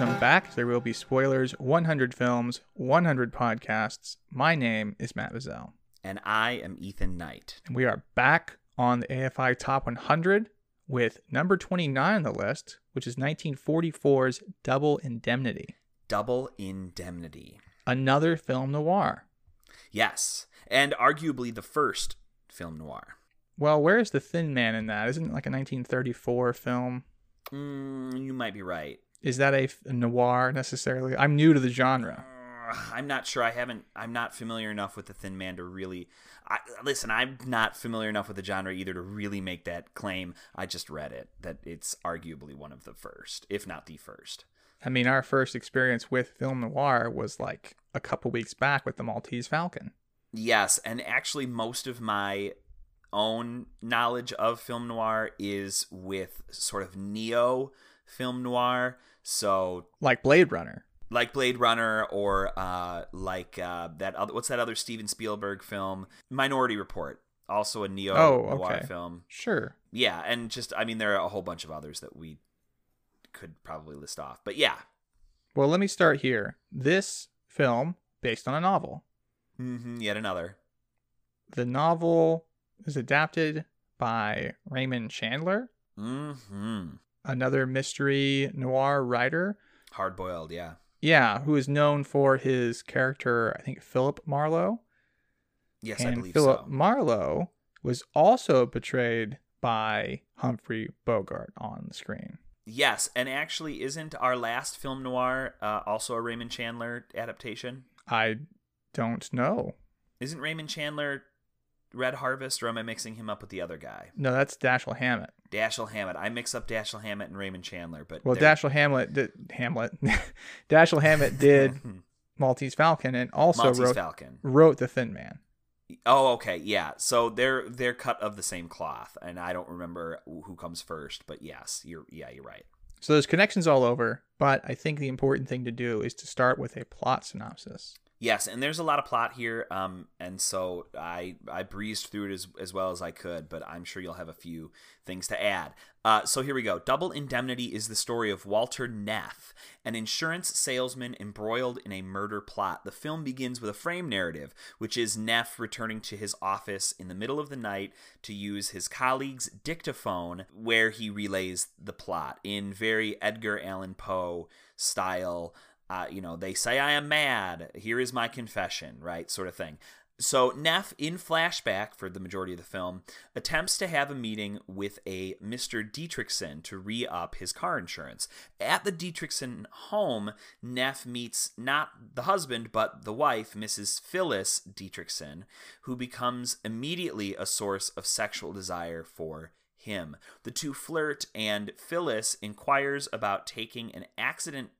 Welcome back. There will be spoilers, 100 films, 100 podcasts. My name is Matt Bazell, And I am Ethan Knight. and we are back on the AFI Top 100 with number 29 on the list, which is 1944's Double Indemnity, Double Indemnity. another film noir. Yes, and arguably the first film noir. Well, where's the Thin Man in that? Isn't it like a 1934 film? Mm, you might be right. Is that a noir necessarily? I'm new to the genre. Uh, I'm not sure. I haven't. I'm not familiar enough with the Thin Man to really. I, listen, I'm not familiar enough with the genre either to really make that claim. I just read it that it's arguably one of the first, if not the first. I mean, our first experience with film noir was like a couple weeks back with the Maltese Falcon. Yes, and actually, most of my own knowledge of film noir is with sort of neo film noir. So, Like Blade Runner. like Blade Runner, or uh, like uh, that. Other, what's that other Steven Spielberg film? Minority Report, also a neo Oh, okay. film. Sure. Yeah, and just I mean, there are a whole bunch of others that we could probably list off. But yeah, Well, let me start here. This film, based on a novel. hmm yet another. The novel is adapted by Raymond Chandler, hmm another mystery noir writer. Hard boiled, yeah. Yeah, who is known for his character, I think Philip Marlowe. Yes, I and believe Philip so. Marlowe was also portrayed by Humphrey Bogart on the screen. Yes, and actually, isn't our last film noir uh, also a Raymond Chandler adaptation? I don't know. Isn't Raymond Chandler Red Harvest, or am I mixing him up with the other guy? No, that's Dashiell Hammett. Dashiell Hammett. I mix up Dashiell Hammett and Raymond Chandler, but Well, they're- Dashiell Hamlet did Hamlet. Dashiell Hammett did Maltese Falcon and also Maltese wrote Falcon. wrote The Thin Man. Oh, okay, yeah. So they're they're cut of the same cloth, and I don't remember who comes first, but yes, you're yeah, you're right. So there's connections all over, but I think the important thing to do is to start with a plot synopsis. Yes, and there's a lot of plot here, um, and so I I breezed through it as as well as I could, but I'm sure you'll have a few things to add. Uh, so here we go. Double Indemnity is the story of Walter Neff, an insurance salesman embroiled in a murder plot. The film begins with a frame narrative, which is Neff returning to his office in the middle of the night to use his colleague's dictaphone, where he relays the plot in very Edgar Allan Poe style uh, you know, they say I am mad. Here is my confession, right? Sort of thing. So Neff, in flashback for the majority of the film, attempts to have a meeting with a Mr. Dietrichson to re up his car insurance. At the Dietrichson home, Neff meets not the husband, but the wife, Mrs. Phyllis Dietrichson, who becomes immediately a source of sexual desire for him. The two flirt, and Phyllis inquires about taking an accident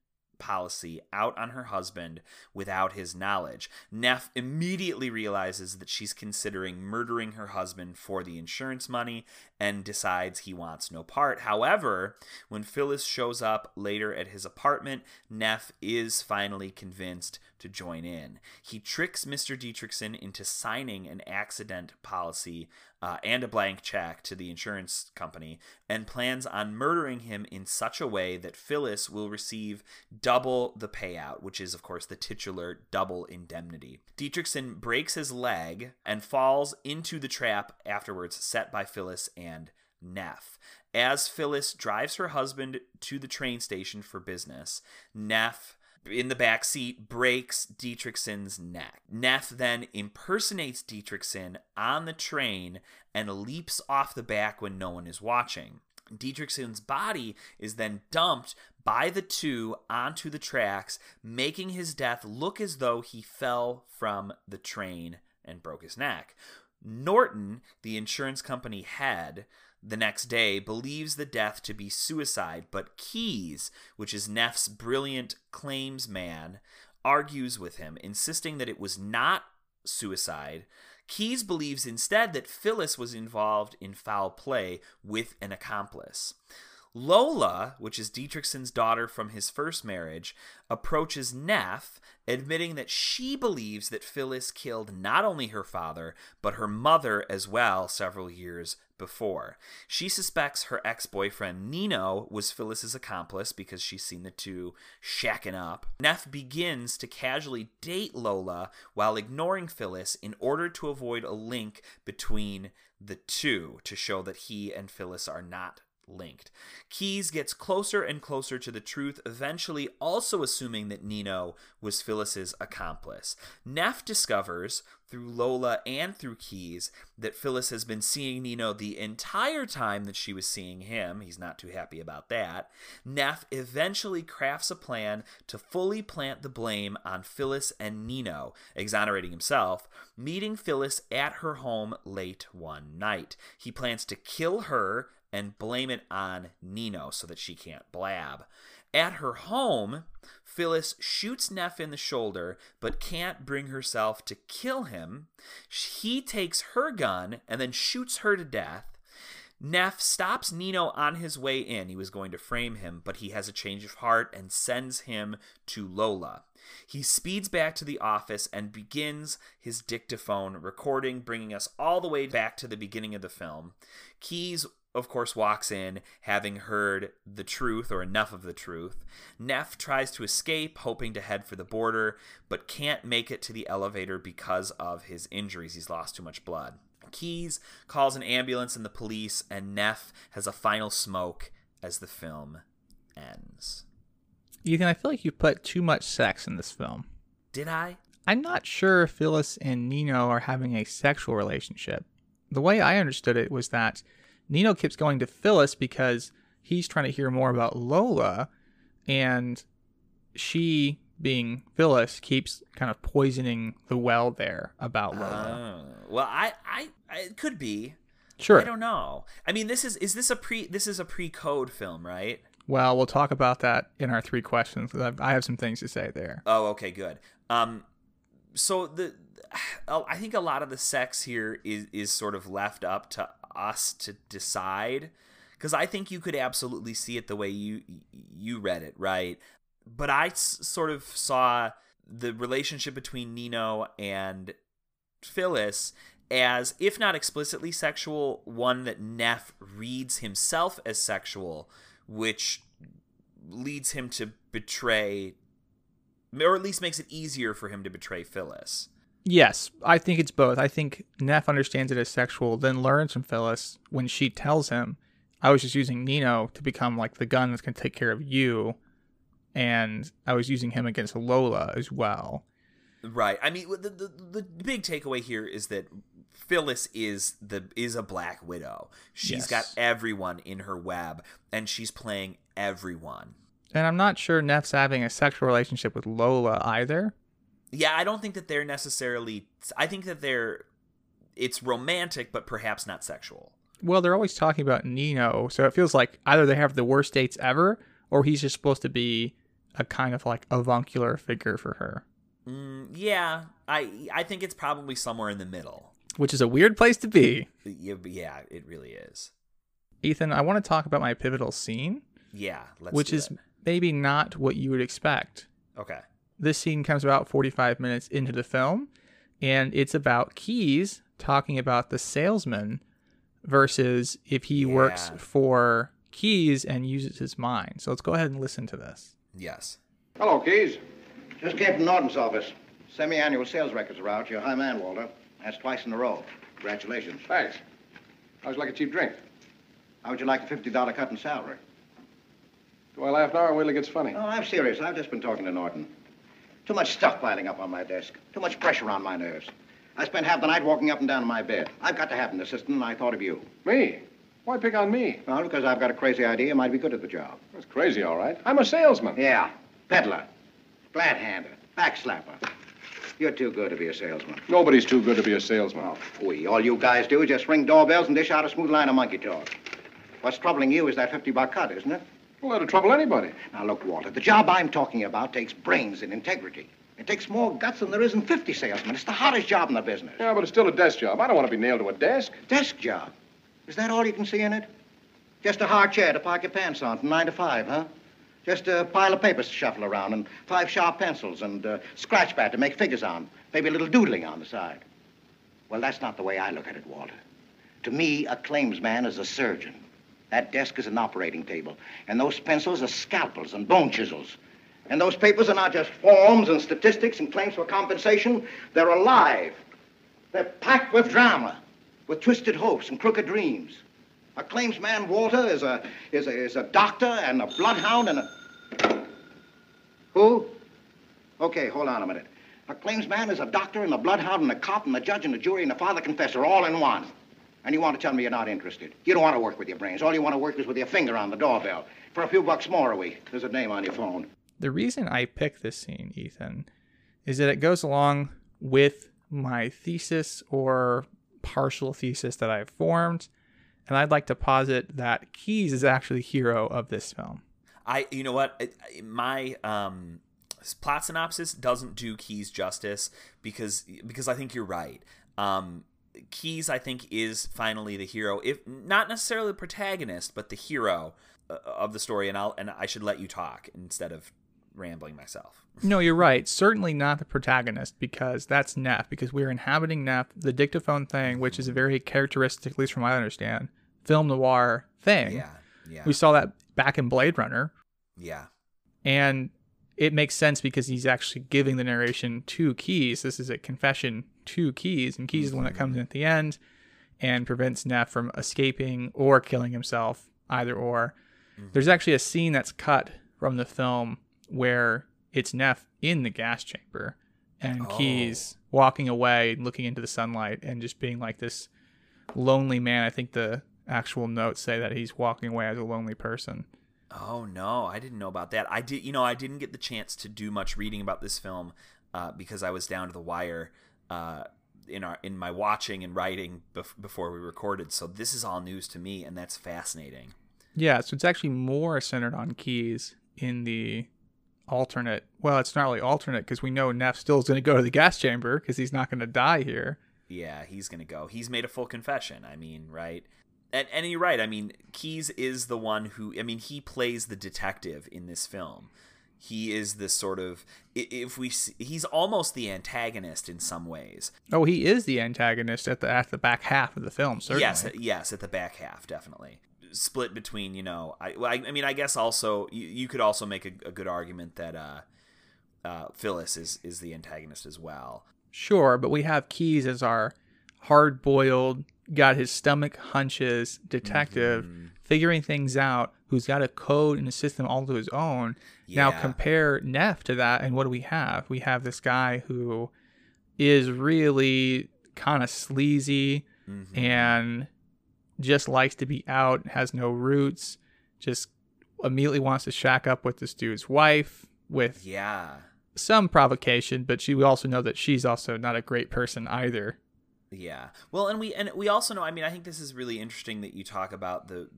policy out on her husband without his knowledge. Neff immediately realizes that she's considering murdering her husband for the insurance money and decides he wants no part. However, when Phyllis shows up later at his apartment, Neff is finally convinced to join in. He tricks Mr. Dietrichson into signing an accident policy uh, and a blank check to the insurance company and plans on murdering him in such a way that Phyllis will receive double the payout, which is, of course, the titular double indemnity. Dietrichson breaks his leg and falls into the trap afterwards set by Phyllis and Neff. As Phyllis drives her husband to the train station for business, Neff in the back seat breaks Dietrichson's neck. Neff then impersonates Dietrichson on the train and leaps off the back when no one is watching. Dietrichson's body is then dumped by the two onto the tracks, making his death look as though he fell from the train and broke his neck. Norton, the insurance company head, the next day believes the death to be suicide, but Keyes, which is Neff's brilliant claims man, argues with him, insisting that it was not suicide. Keys believes instead that Phyllis was involved in foul play with an accomplice. Lola, which is Dietrichson's daughter from his first marriage, approaches Neff, admitting that she believes that Phyllis killed not only her father, but her mother as well several years before. She suspects her ex boyfriend Nino was Phyllis's accomplice because she's seen the two shacking up. Neff begins to casually date Lola while ignoring Phyllis in order to avoid a link between the two to show that he and Phyllis are not linked. Keyes gets closer and closer to the truth, eventually also assuming that Nino was Phyllis's accomplice. Neff discovers through Lola and through Keyes that Phyllis has been seeing Nino the entire time that she was seeing him. He's not too happy about that. Neff eventually crafts a plan to fully plant the blame on Phyllis and Nino, exonerating himself, meeting Phyllis at her home late one night. He plans to kill her and blame it on Nino so that she can't blab. At her home, Phyllis shoots Neff in the shoulder but can't bring herself to kill him. He takes her gun and then shoots her to death. Neff stops Nino on his way in. He was going to frame him, but he has a change of heart and sends him to Lola. He speeds back to the office and begins his dictaphone recording, bringing us all the way back to the beginning of the film. Keyes of course, walks in having heard the truth or enough of the truth. Neff tries to escape, hoping to head for the border, but can't make it to the elevator because of his injuries. He's lost too much blood. Keyes calls an ambulance and the police, and Neff has a final smoke as the film ends. Ethan, I feel like you put too much sex in this film. Did I? I'm not sure if Phyllis and Nino are having a sexual relationship. The way I understood it was that Nino keeps going to Phyllis because he's trying to hear more about Lola, and she, being Phyllis, keeps kind of poisoning the well there about Lola. Uh, well, I, I, I, it could be. Sure. I don't know. I mean, this is is this a pre this is a pre code film, right? Well, we'll talk about that in our three questions. I have some things to say there. Oh, okay, good. Um, so the I think a lot of the sex here is is sort of left up to us to decide because I think you could absolutely see it the way you you read it, right? But I s- sort of saw the relationship between Nino and Phyllis as, if not explicitly sexual, one that Neff reads himself as sexual, which leads him to betray, or at least makes it easier for him to betray Phyllis. Yes, I think it's both. I think Neff understands it as sexual, then learns from Phyllis when she tells him, I was just using Nino to become like the gun that's going to take care of you. And I was using him against Lola as well. Right. I mean, the, the, the big takeaway here is that Phyllis is the is a Black Widow. She's yes. got everyone in her web, and she's playing everyone. And I'm not sure Neff's having a sexual relationship with Lola either yeah, I don't think that they're necessarily. I think that they're. It's romantic, but perhaps not sexual. Well, they're always talking about Nino, so it feels like either they have the worst dates ever, or he's just supposed to be a kind of like avuncular figure for her. Mm, yeah, I I think it's probably somewhere in the middle, which is a weird place to be. Yeah, it really is. Ethan, I want to talk about my pivotal scene. Yeah, which is it. maybe not what you would expect. Okay. This scene comes about 45 minutes into the film, and it's about Keyes talking about the salesman versus if he yeah. works for Keyes and uses his mind. So let's go ahead and listen to this. Yes. Hello, Keyes. Just came from Norton's office. Semi-annual sales records are out. You're high man, Walter. That's twice in a row. Congratulations. Thanks. How'd you like a cheap drink? How would you like a $50 cut in salary? Do I laugh now or wait till it gets funny? Oh, I'm serious. I've just been talking to Norton. Too much stuff piling up on my desk. Too much pressure on my nerves. I spent half the night walking up and down in my bed. I've got to have an assistant, and I thought of you. Me? Why pick on me? Well, because I've got a crazy idea you might be good at the job. That's crazy, all right. I'm a salesman. Yeah. Peddler. Glad-hander. Backslapper. You're too good to be a salesman. Nobody's too good to be a salesman. Oh, we. All you guys do is just ring doorbells and dish out a smooth line of monkey talk. What's troubling you is that 50 buck cut, isn't it? Well, that'll trouble anybody. Now, look, Walter, the job I'm talking about takes brains and integrity. It takes more guts than there is in 50 salesmen. It's the hardest job in the business. Yeah, but it's still a desk job. I don't want to be nailed to a desk. Desk job? Is that all you can see in it? Just a hard chair to park your pants on from nine to five, huh? Just a pile of papers to shuffle around and five sharp pencils and a scratch pad to make figures on. Maybe a little doodling on the side. Well, that's not the way I look at it, Walter. To me, a claims man is a surgeon. That desk is an operating table. And those pencils are scalpels and bone chisels. And those papers are not just forms and statistics and claims for compensation. They're alive. They're packed with drama, with twisted hopes and crooked dreams. A claims man, Walter, is a, is a, is a doctor and a bloodhound and a... Who? Okay, hold on a minute. A claims man is a doctor and a bloodhound and a cop and a judge and a jury and a father confessor all in one. And you want to tell me you're not interested. You don't want to work with your brains. All you want to work is with your finger on the doorbell. For a few bucks more a week. There's a name on your phone. The reason I picked this scene, Ethan, is that it goes along with my thesis or partial thesis that I've formed. And I'd like to posit that Keyes is actually the hero of this film. I, you know what, my um, plot synopsis doesn't do Keyes justice because because I think you're right. Um, Keyes, I think, is finally the hero, if not necessarily the protagonist, but the hero uh, of the story. And I'll and I should let you talk instead of rambling myself. No, you're right. Certainly not the protagonist because that's Neff. Because we're inhabiting Neff, the dictaphone thing, which is a very characteristic, at least from what I understand, film noir thing. Yeah, yeah, We saw that back in Blade Runner, yeah, and it makes sense because he's actually giving the narration to Keyes. This is a confession to Keyes, and Keyes is the one that comes in at the end and prevents Neff from escaping or killing himself, either or. Mm-hmm. There's actually a scene that's cut from the film where it's Neff in the gas chamber and Oh. Keyes walking away, looking into the sunlight, and just being like this lonely man. I think the actual notes say that he's walking away as a lonely person. Oh no, I didn't know about that. I did, you know, I didn't get the chance to do much reading about this film uh, because I was down to the wire uh, in our in my watching and writing bef- before we recorded. So this is all news to me, and that's fascinating. Yeah, so it's actually more centered on Keyes in the alternate. Well, it's not really alternate because we know Neff still is going to go to the gas chamber because he's not going to die here. Yeah, he's gonna go. He's made a full confession. I mean, right? And and you're right. I mean, Keyes is the one who. I mean, he plays the detective in this film. He is this sort of. If we, see, he's almost the antagonist in some ways. Oh, he is the antagonist at the at the back half of the film. Certainly. Yes, yes, at the back half, definitely split between. You know, I, I, I mean, I guess also you, you could also make a, a good argument that uh, uh, Phyllis is is the antagonist as well. Sure, but we have Keyes as our hard boiled, got his stomach hunches detective, Mm-hmm. figuring things out, who's got a code and a system all to his own. Now compare Neff to that, and what do we have? We have this guy who is really kind of sleazy Mm-hmm. and just likes to be out, has no roots, just immediately wants to shack up with this dude's wife with Yeah. some provocation, but she we also know that she's also not a great person either. Yeah. Well, and we and we also know. I mean, I think this is really interesting that you talk about the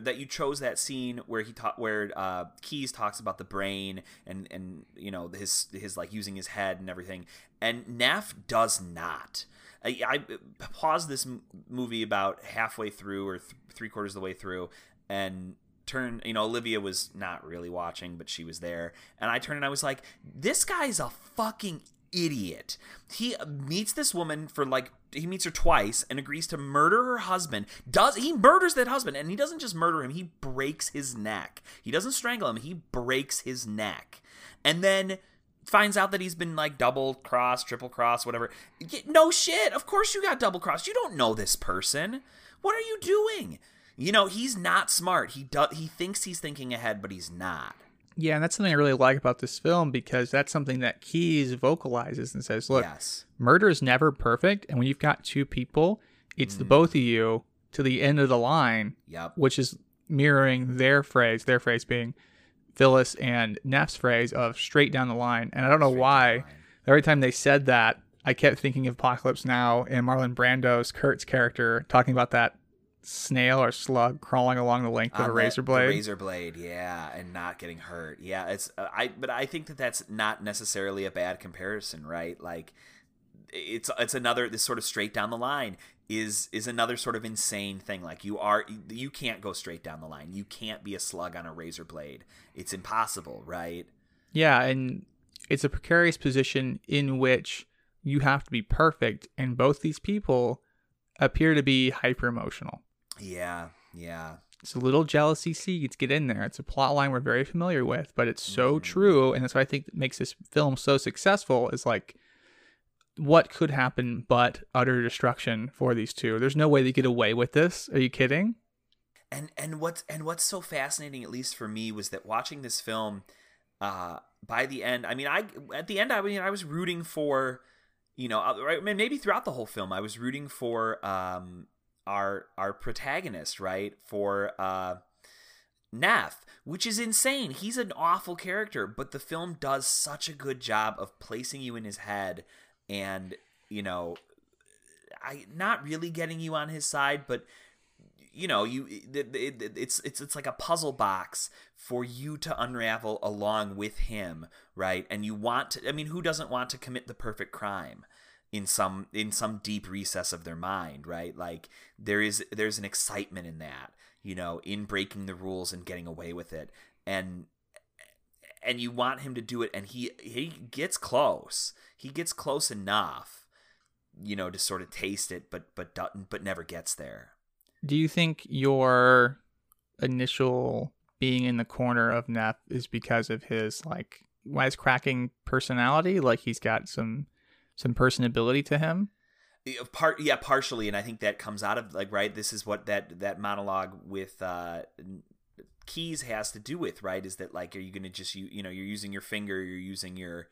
that you chose that scene where he ta- where uh, Keyes talks about the brain and and you know his his like using his head and everything, and Neff does not. I, I paused this m- movie about halfway through or th- three quarters of the way through, and turn you know olivia was not really watching but she was there and i turned and i was like this guy's a fucking idiot. He meets this woman for like he meets her twice and agrees to murder her husband. Does he murders that husband and he doesn't just murder him he breaks his neck. He doesn't strangle him he breaks his neck. And then finds out that he's been like double cross triple cross whatever. No shit of course you got double crossed. You don't know this person. What are you doing? You know he's not smart. He does he thinks he's thinking ahead but he's not Yeah, and that's something I really like about this film because that's something that Keyes vocalizes and says, "Look, yes. murder is never perfect, and when you've got two people, it's the both of you to the end of the line, yep which is mirroring their phrase, their phrase being Phyllis and Neff's phrase of straight down the line. And I don't know why every time they said that, I kept thinking of Apocalypse Now and Marlon Brando's Kurtz character talking about that snail or slug crawling along the length of a razor blade. razor blade yeah and not getting hurt yeah it's uh, i but i think that that's not necessarily a bad comparison right like it's it's another this sort of straight down the line is is another sort of insane thing. Like you are you can't go straight down the line. You can't be a slug on a razor blade. It's impossible, right? Yeah, and it's a precarious position in which you have to be perfect, and both these people appear to be hyper emotional. Yeah, yeah. It's a little jealousy seeds get in there. It's a plot line we're very familiar with, but it's so Mhm. true, and that's what I think makes this film so successful. Is like, what could happen but utter destruction for these two? There's no way they get away with this. Are you kidding? and and what's and what's so fascinating at least for me was that watching this film uh by the end i mean i at the end i mean i was rooting for you know uh, right I mean, maybe throughout the whole film i was rooting for um our our protagonist right for uh Neff, which is insane. He's an awful character, but the film does such a good job of placing you in his head and, you know, I not really getting you on his side, but you know you it, it, it's it's it's like a puzzle box for you to unravel along with him right and you want to i mean who doesn't want to commit the perfect crime in some in some deep recess of their mind right? Like there is there's an excitement in that you know in breaking the rules and getting away with it. And and you want him to do it and he he gets close. He gets close enough you know to sort of taste it but but but never gets there. Do you think your initial being in the corner of Neff is because of his like wisecracking personality? Like he's got some some personability to him? Part yeah partially and i think that comes out of like right this is what that that monologue with uh Keyes has to do with right is that like are you gonna just you you know you're using your finger you're using your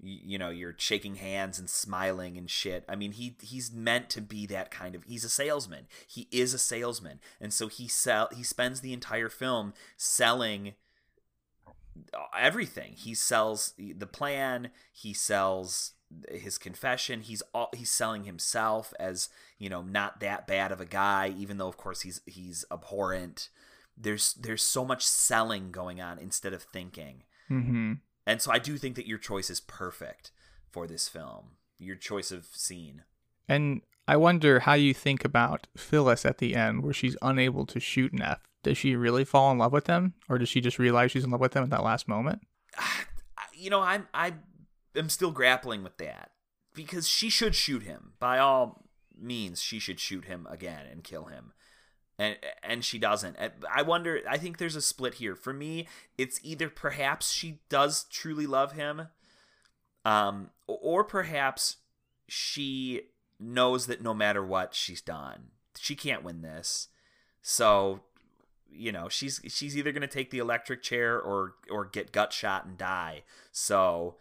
you, know you're shaking hands and smiling and shit. I mean he he's meant to be that kind of he's a salesman. He is a salesman. And so he sell he spends the entire film selling everything. He sells the plan. He sells his confession he's all he's selling himself as you know not that bad of a guy even though of course he's he's abhorrent there's there's so much selling going on instead of thinking Mm-hmm. and so i do think that your choice is perfect for this film your choice of scene And I wonder how you think about Phyllis at the end, where she's unable to shoot Neff. Does she really fall in love with him, or does she just realize she's in love with him at that last moment? you know i'm i am still grappling with that. Because she should shoot him. By all means she should shoot him again and kill him. And and she doesn't. I wonder i think there's a split here. For me it's either perhaps she does truly love him um or perhaps she knows that no matter what she's done. She can't win this. So you know she's she's either going to take the electric chair or or get gut shot and die. So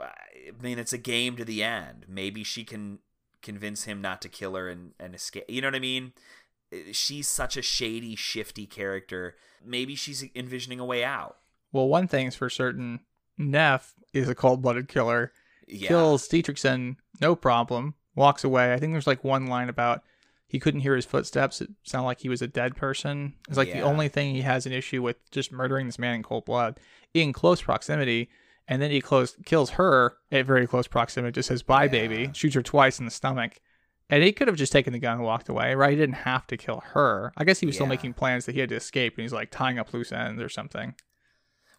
i mean it's a game to the end maybe she can convince him not to kill her and and escape you know what i mean eh, she's such a shady shifty character maybe she's envisioning a way out Well, one thing's for certain: Neff is a cold-blooded killer. yeah Kills Dietrichson, no problem. Walks away. I think there's like one line about he couldn't hear his footsteps. It sounded like he was a dead person. It's like the only thing he has an issue with just murdering this man in cold blood in close proximity. And then he close, kills her at very close proximity, just says, bye, baby, shoots her twice in the stomach. And he could have just taken the gun and walked away, right? He didn't have to kill her. I guess he was still making plans that he had to escape and he's like tying up loose ends or something.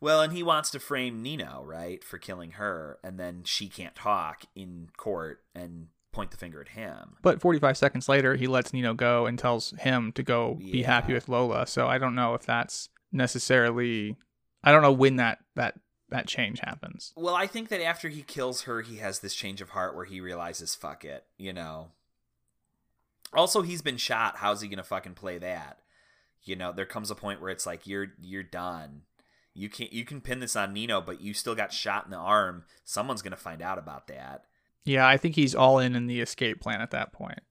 Well, and he wants to frame Nino, right, for killing her, and then she can't talk in court and point the finger at him. But 45 seconds later, he lets Nino go and tells him to go be happy with Lola. So I don't know if that's necessarily. I don't know when that that that change happens. Well, I think that after he kills her, he has this change of heart where he realizes, fuck it, you know. Also, he's been shot. How's he gonna fucking play that? You know, there comes a point where it's like you're you're done. You can't you can pin this on Nino, but you still got shot in the arm. Someone's gonna find out about that. Yeah, I think he's all in in the escape plan at that point.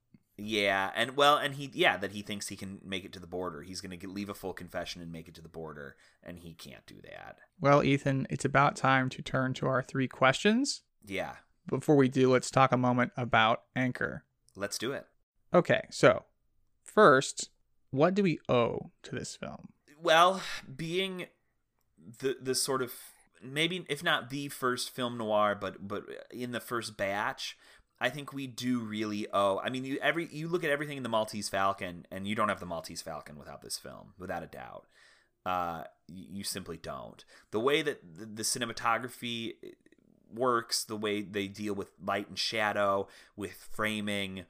Yeah, and well, and he yeah that he thinks he can make it to the border. He's gonna leave a full confession and make it to the border, and he can't do that. Well, Ethan, it's about time to turn to our three questions. Yeah, Before we do, let's talk a moment about Anchor. let's do it. Okay, so first, what do we owe to this film? Well, being the the sort of maybe if not the first film noir, but but in the first batch I think we do really owe. I mean, you every you look at everything in the Maltese Falcon, and you don't have the Maltese Falcon without this film, without a doubt. Uh, you simply don't. The way that the, the cinematography works, the way they deal with light and shadow, with framing,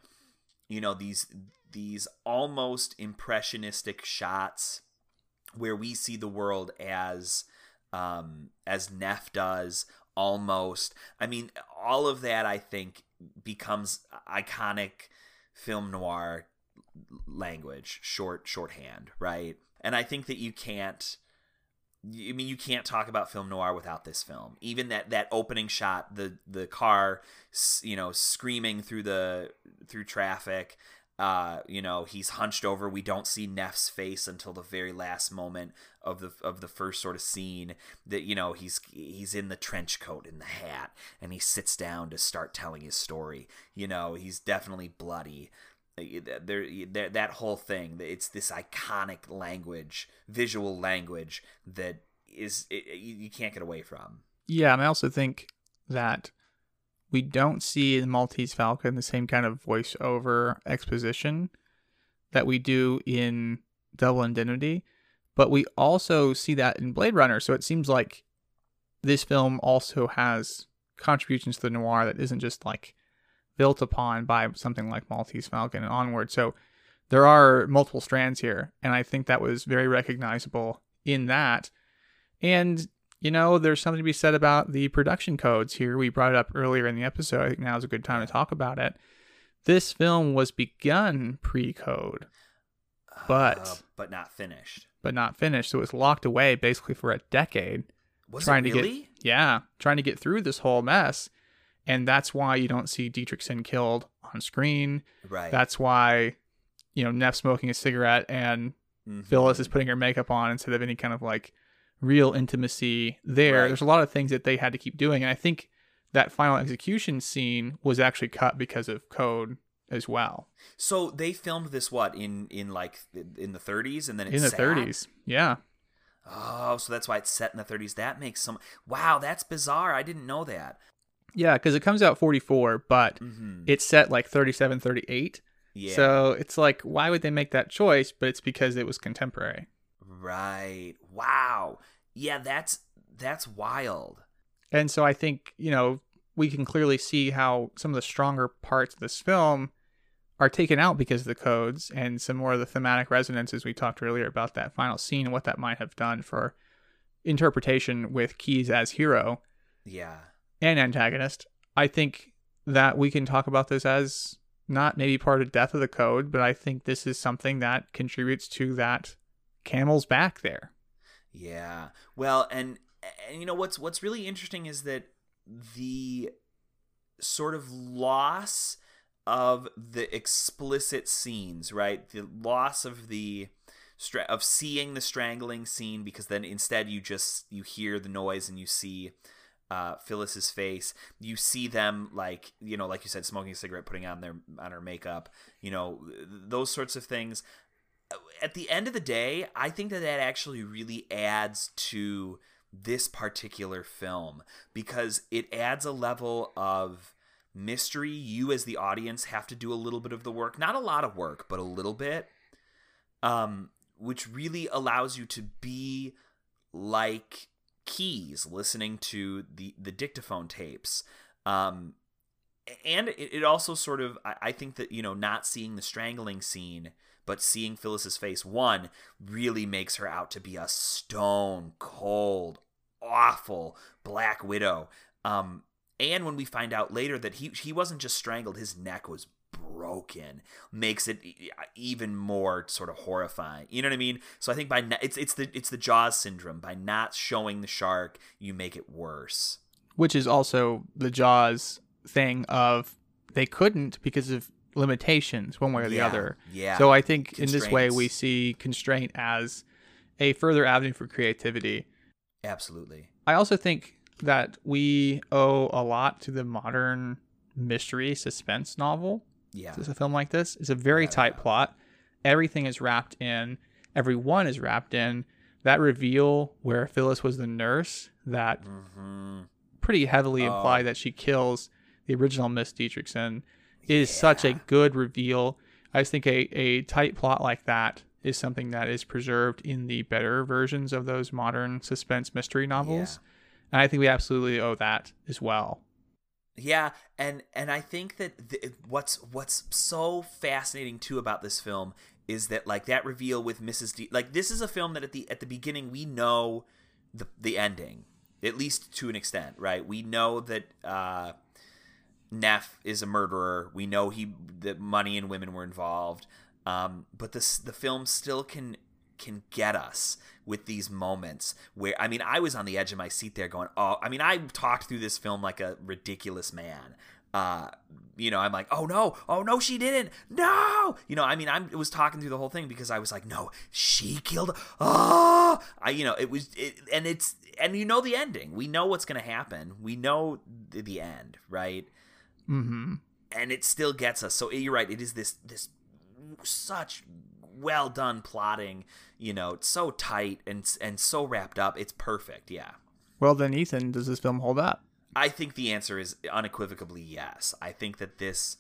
you know these these almost impressionistic shots where we see the world as um, as Neff does almost. I mean, all of that I think becomes iconic film noir language, short shorthand, right? And I think that you can't I mean, you can't talk about film noir without this film. Even that that opening shot, the the car, you know, screaming through the through traffic. Uh, you know, he's hunched over. We don't see Neff's face until the very last moment of the of the first sort of scene. That you know he's he's in the trench coat and the hat, and he sits down to start telling his story. You know, he's definitely bloody there, there that whole thing it's this iconic language visual language that is it, you can't get away from yeah and i also think that we don't see in maltese falcon the same kind of voiceover exposition that we do in double indemnity but we also see that in blade runner so it seems like this film also has contributions to the noir that isn't just like built upon by something like Maltese Falcon and onward. So there are multiple strands here, and I think that was very recognizable in that. And you know, there's something to be said about the production codes here. We brought it up earlier in the episode. I think now is a good time to talk about it. This film was begun pre-code, but uh, but not finished. But not finished. So it was locked away basically for a decade. Was trying really? to get yeah, trying to get through this whole mess and that's why you don't see Dietrichson killed on screen. Right. That's why you know Neff smoking a cigarette and mm-hmm. Phyllis is putting her makeup on instead of any kind of like real intimacy there. Right. There's a lot of things that they had to keep doing, and I think that final execution scene was actually cut because of code as well. So they filmed this what in in like in the 30s, and then in the sat? 30s, yeah. Oh, so that's why it's set in the 30s. That makes some wow. That's bizarre. I didn't know that. Yeah, because it comes out 44, but mm-hmm. it's set like 37, 38. Yeah. So it's like, why would they make that choice? But it's because it was contemporary. Right. Wow. Yeah, that's that's wild. And so I think, you know, we can clearly see how some of the stronger parts of this film are taken out because of the codes and some more of the thematic resonances we talked earlier about that final scene and what that might have done for interpretation with Keyes as hero. Yeah and antagonist. I think that we can talk about this as not maybe part of death of the code, but I think this is something that contributes to that camel's back there. Yeah. Well, and and you know what's what's really interesting is that the sort of loss of the explicit scenes, right? The loss of the of seeing the strangling scene because then instead you just you hear the noise and you see uh, Phyllis's face. You see them like you know, like you said, smoking a cigarette, putting on their on her makeup. You know, those sorts of things. At the end of the day, I think that that actually really adds to this particular film because it adds a level of mystery. You as the audience have to do a little bit of the work, not a lot of work, but a little bit. Um, which really allows you to be like Keyes listening to the the dictaphone tapes um, and it, it, also sort of I, I, think that you know not seeing the strangling scene but seeing phyllis's face one really makes her out to be a stone cold awful black widow um, and when we find out later that he he wasn't just strangled his neck was broken makes it even more sort of horrifying. You know what I mean? So I think by it's it's the it's the Jaws syndrome. By not showing the shark, you make it worse. Which is also the Jaws thing of they couldn't because of limitations one way or the yeah, other. Yeah. So I think in this way we see constraint as a further avenue for creativity. Absolutely. I also think that we owe a lot to the modern mystery suspense novel yeah. It's a film like this. It's a very yeah, tight yeah. plot. Everything is wrapped in. Everyone is wrapped in. That reveal where Phyllis was the nurse that mm-hmm. pretty heavily oh. imply that she kills the original Miss Dietrichson, is such a good reveal. I just think a, a tight plot like that is something that is preserved in the better versions of those modern suspense mystery novels. And I think we absolutely owe that as well. Yeah, and and I think that th- what's what's so fascinating too about this film is that like that reveal with Mrs. D like this is a film that at the at the beginning we know the the ending at least to an extent, right? We know that uh Neff is a murderer. We know he that money and women were involved. Um, but this the film still can can get us with these moments where I mean I was on the edge of my seat there going oh I mean I talked through this film like a ridiculous man. Uh you know I'm like oh no. Oh no she didn't. No. You know I mean I was talking through the whole thing because I was like no she killed oh I you know it was it, and it's and you know the ending. We know what's going to happen. We know the, the end right Mm-hmm. and it still gets us so you're right it is this this such well done plotting you know it's so tight and and so wrapped up it's perfect yeah Well, then, Ethan, does this film hold up? i think the answer is unequivocally yes i think that this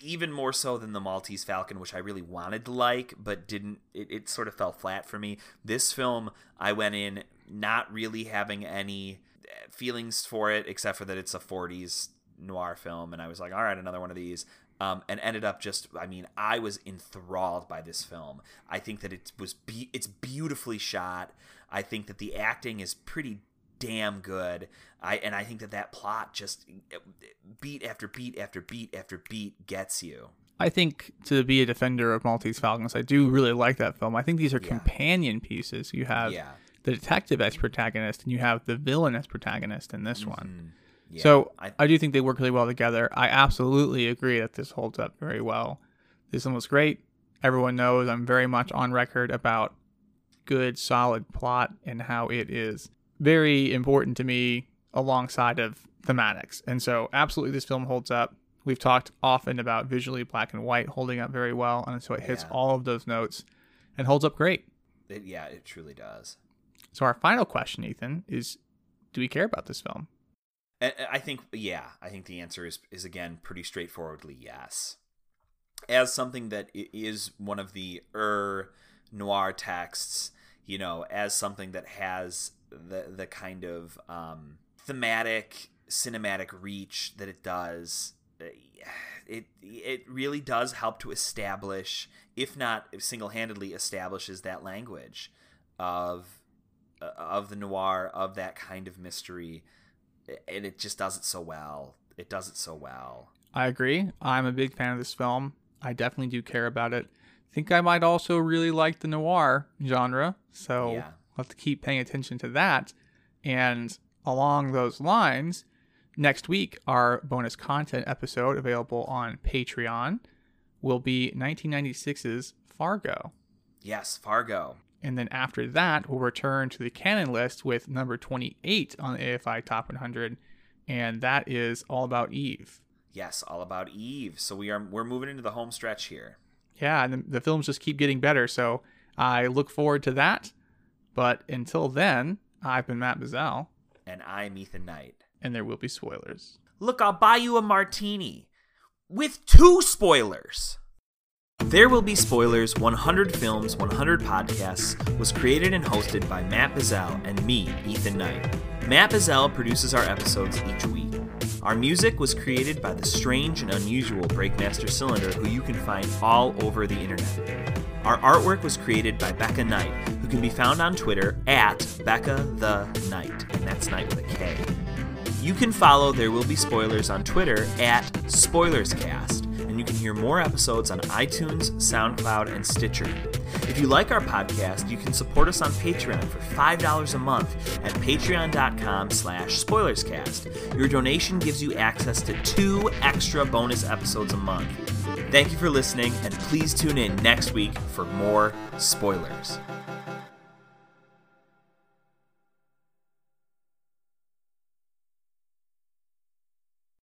even more so than the maltese falcon which i really wanted to like but didn't it, it sort of fell flat for me this film i went in not really having any eh, feelings for it except for that it's a 40s noir film and i was like all right another one of these um, and ended up just i mean i was enthralled by this film i think that it was be- it's beautifully shot i think that the acting is pretty damn good i and i think that that plot just beat after beat after beat after beat gets you I think to be a defender of Maltese Falcons, I do really like that film. I think these are Yeah. companion pieces. You have Yeah. the detective as protagonist, and you have the villain as protagonist in this one. Yeah, so I- I, do think they work really well together. I absolutely agree that this holds up very well. This one was great. Everyone knows I'm very much on record about good, solid plot and how it is very important to me alongside of thematics. And so, absolutely, this film holds up. We've talked often about visually black and white holding up very well, and so it hits Yeah. all of those notes and holds up great. it, yeah it truly does So, our final question, Ethan, is do we care about this film? And I think, yeah, I think the answer is is again pretty straightforwardly yes. As something that i- one of the er noir texts, you know, as something that has the the kind of um, thematic cinematic reach that it does, uh, it it really does help to establish, if not single handedly, establishes that language of uh, of the noir of that kind of mystery and it just does it so well. It does it so well. I agree. I'm a big fan of this film. I definitely do care about it. think I might also really like the noir genre, so Yeah. I'll have to keep paying attention to that. And along those lines, next week, our bonus content episode available on Patreon will be 1996's Fargo. Yes, Fargo. And then after that, we'll return to the canon list with number 28 on the AFI Top 100, and that is all about Eve. Yes, all about Eve. So we are we're moving into the home stretch here. Yeah, and the, the films just keep getting better, so I look forward to that. But until then, I've been Matt Bazell, And I'm Ethan Knight. and there will be spoilers. Look, I'll buy you a martini with two spoilers. There Will Be Spoilers 100 Films, 100 Podcasts was created and hosted by Matt Bazell and me, Ethan Knight. Matt Bazell produces our episodes each week. Our music was created by the strange and unusual Breakmaster Cylinder, who you can find all over the internet. Our artwork was created by Becca Knight, who can be found on Twitter at Becca the Knight, and that's Knight with a K. You can follow There Will Be Spoilers on Twitter at SpoilersCast, you can hear more episodes on iTunes, SoundCloud, and Stitcher. If you like our podcast, you can support us on Patreon for $5 a month at patreon.com slash spoilerscast. Your donation gives you access to two extra bonus episodes a month. Thank you for listening, and please tune in next week for more spoilers.